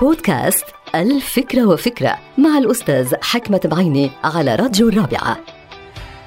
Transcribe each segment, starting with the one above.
بودكاست الفكرة وفكرة مع الأستاذ حكمة بعيني على راديو الرابعة.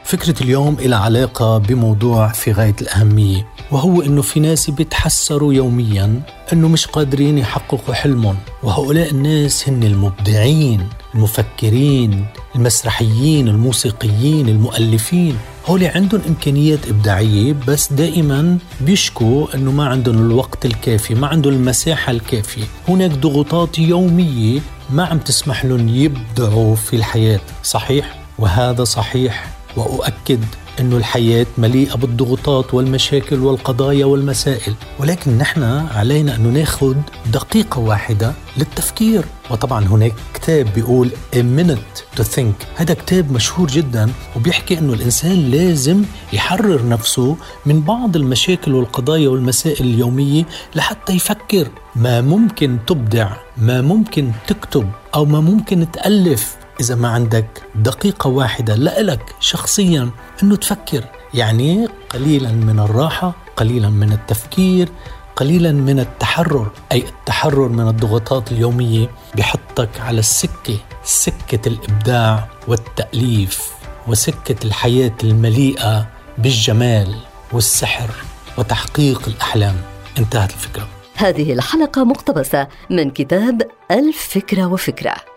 فكرة اليوم إلى علاقة بموضوع في غاية الأهمية. وهو أنه في ناس بيتحسروا يوميا أنه مش قادرين يحققوا حلمهم. وهؤلاء الناس هن المبدعين المفكرين المسرحيين الموسيقيين المؤلفين. هول عندهم إمكانيات إبداعية بس دائما بيشكوا أنه ما عندهم الوقت الكافي ما عندهم المساحة الكافية. هناك ضغوطات يومية ما عم تسمح لهم يبدعوا في الحياة. صحيح؟ وهذا صحيح. وأؤكد أن الحياة مليئة بالضغوطات والمشاكل والقضايا والمسائل ولكن نحن علينا أن ناخذ دقيقة واحدة للتفكير. وطبعا هناك كتاب بيقول A Minute to Think. هذا كتاب مشهور جدا وبيحكي أنه الإنسان لازم يحرر نفسه من بعض المشاكل والقضايا والمسائل اليومية لحتى يفكر ما ممكن تبدع ما ممكن تكتب أو ما ممكن تألف. إذا ما عندك دقيقة واحدة لإلك شخصيا أنه تفكر يعني قليلا من الراحة قليلا من التفكير قليلا من التحرر. أي التحرر من الضغوطات اليومية بحطك على السكة سكة الإبداع والتأليف وسكة الحياة المليئة بالجمال والسحر وتحقيق الأحلام. انتهت الفكرة. هذه الحلقة مقتبسة من كتاب الفكرة وفكرة.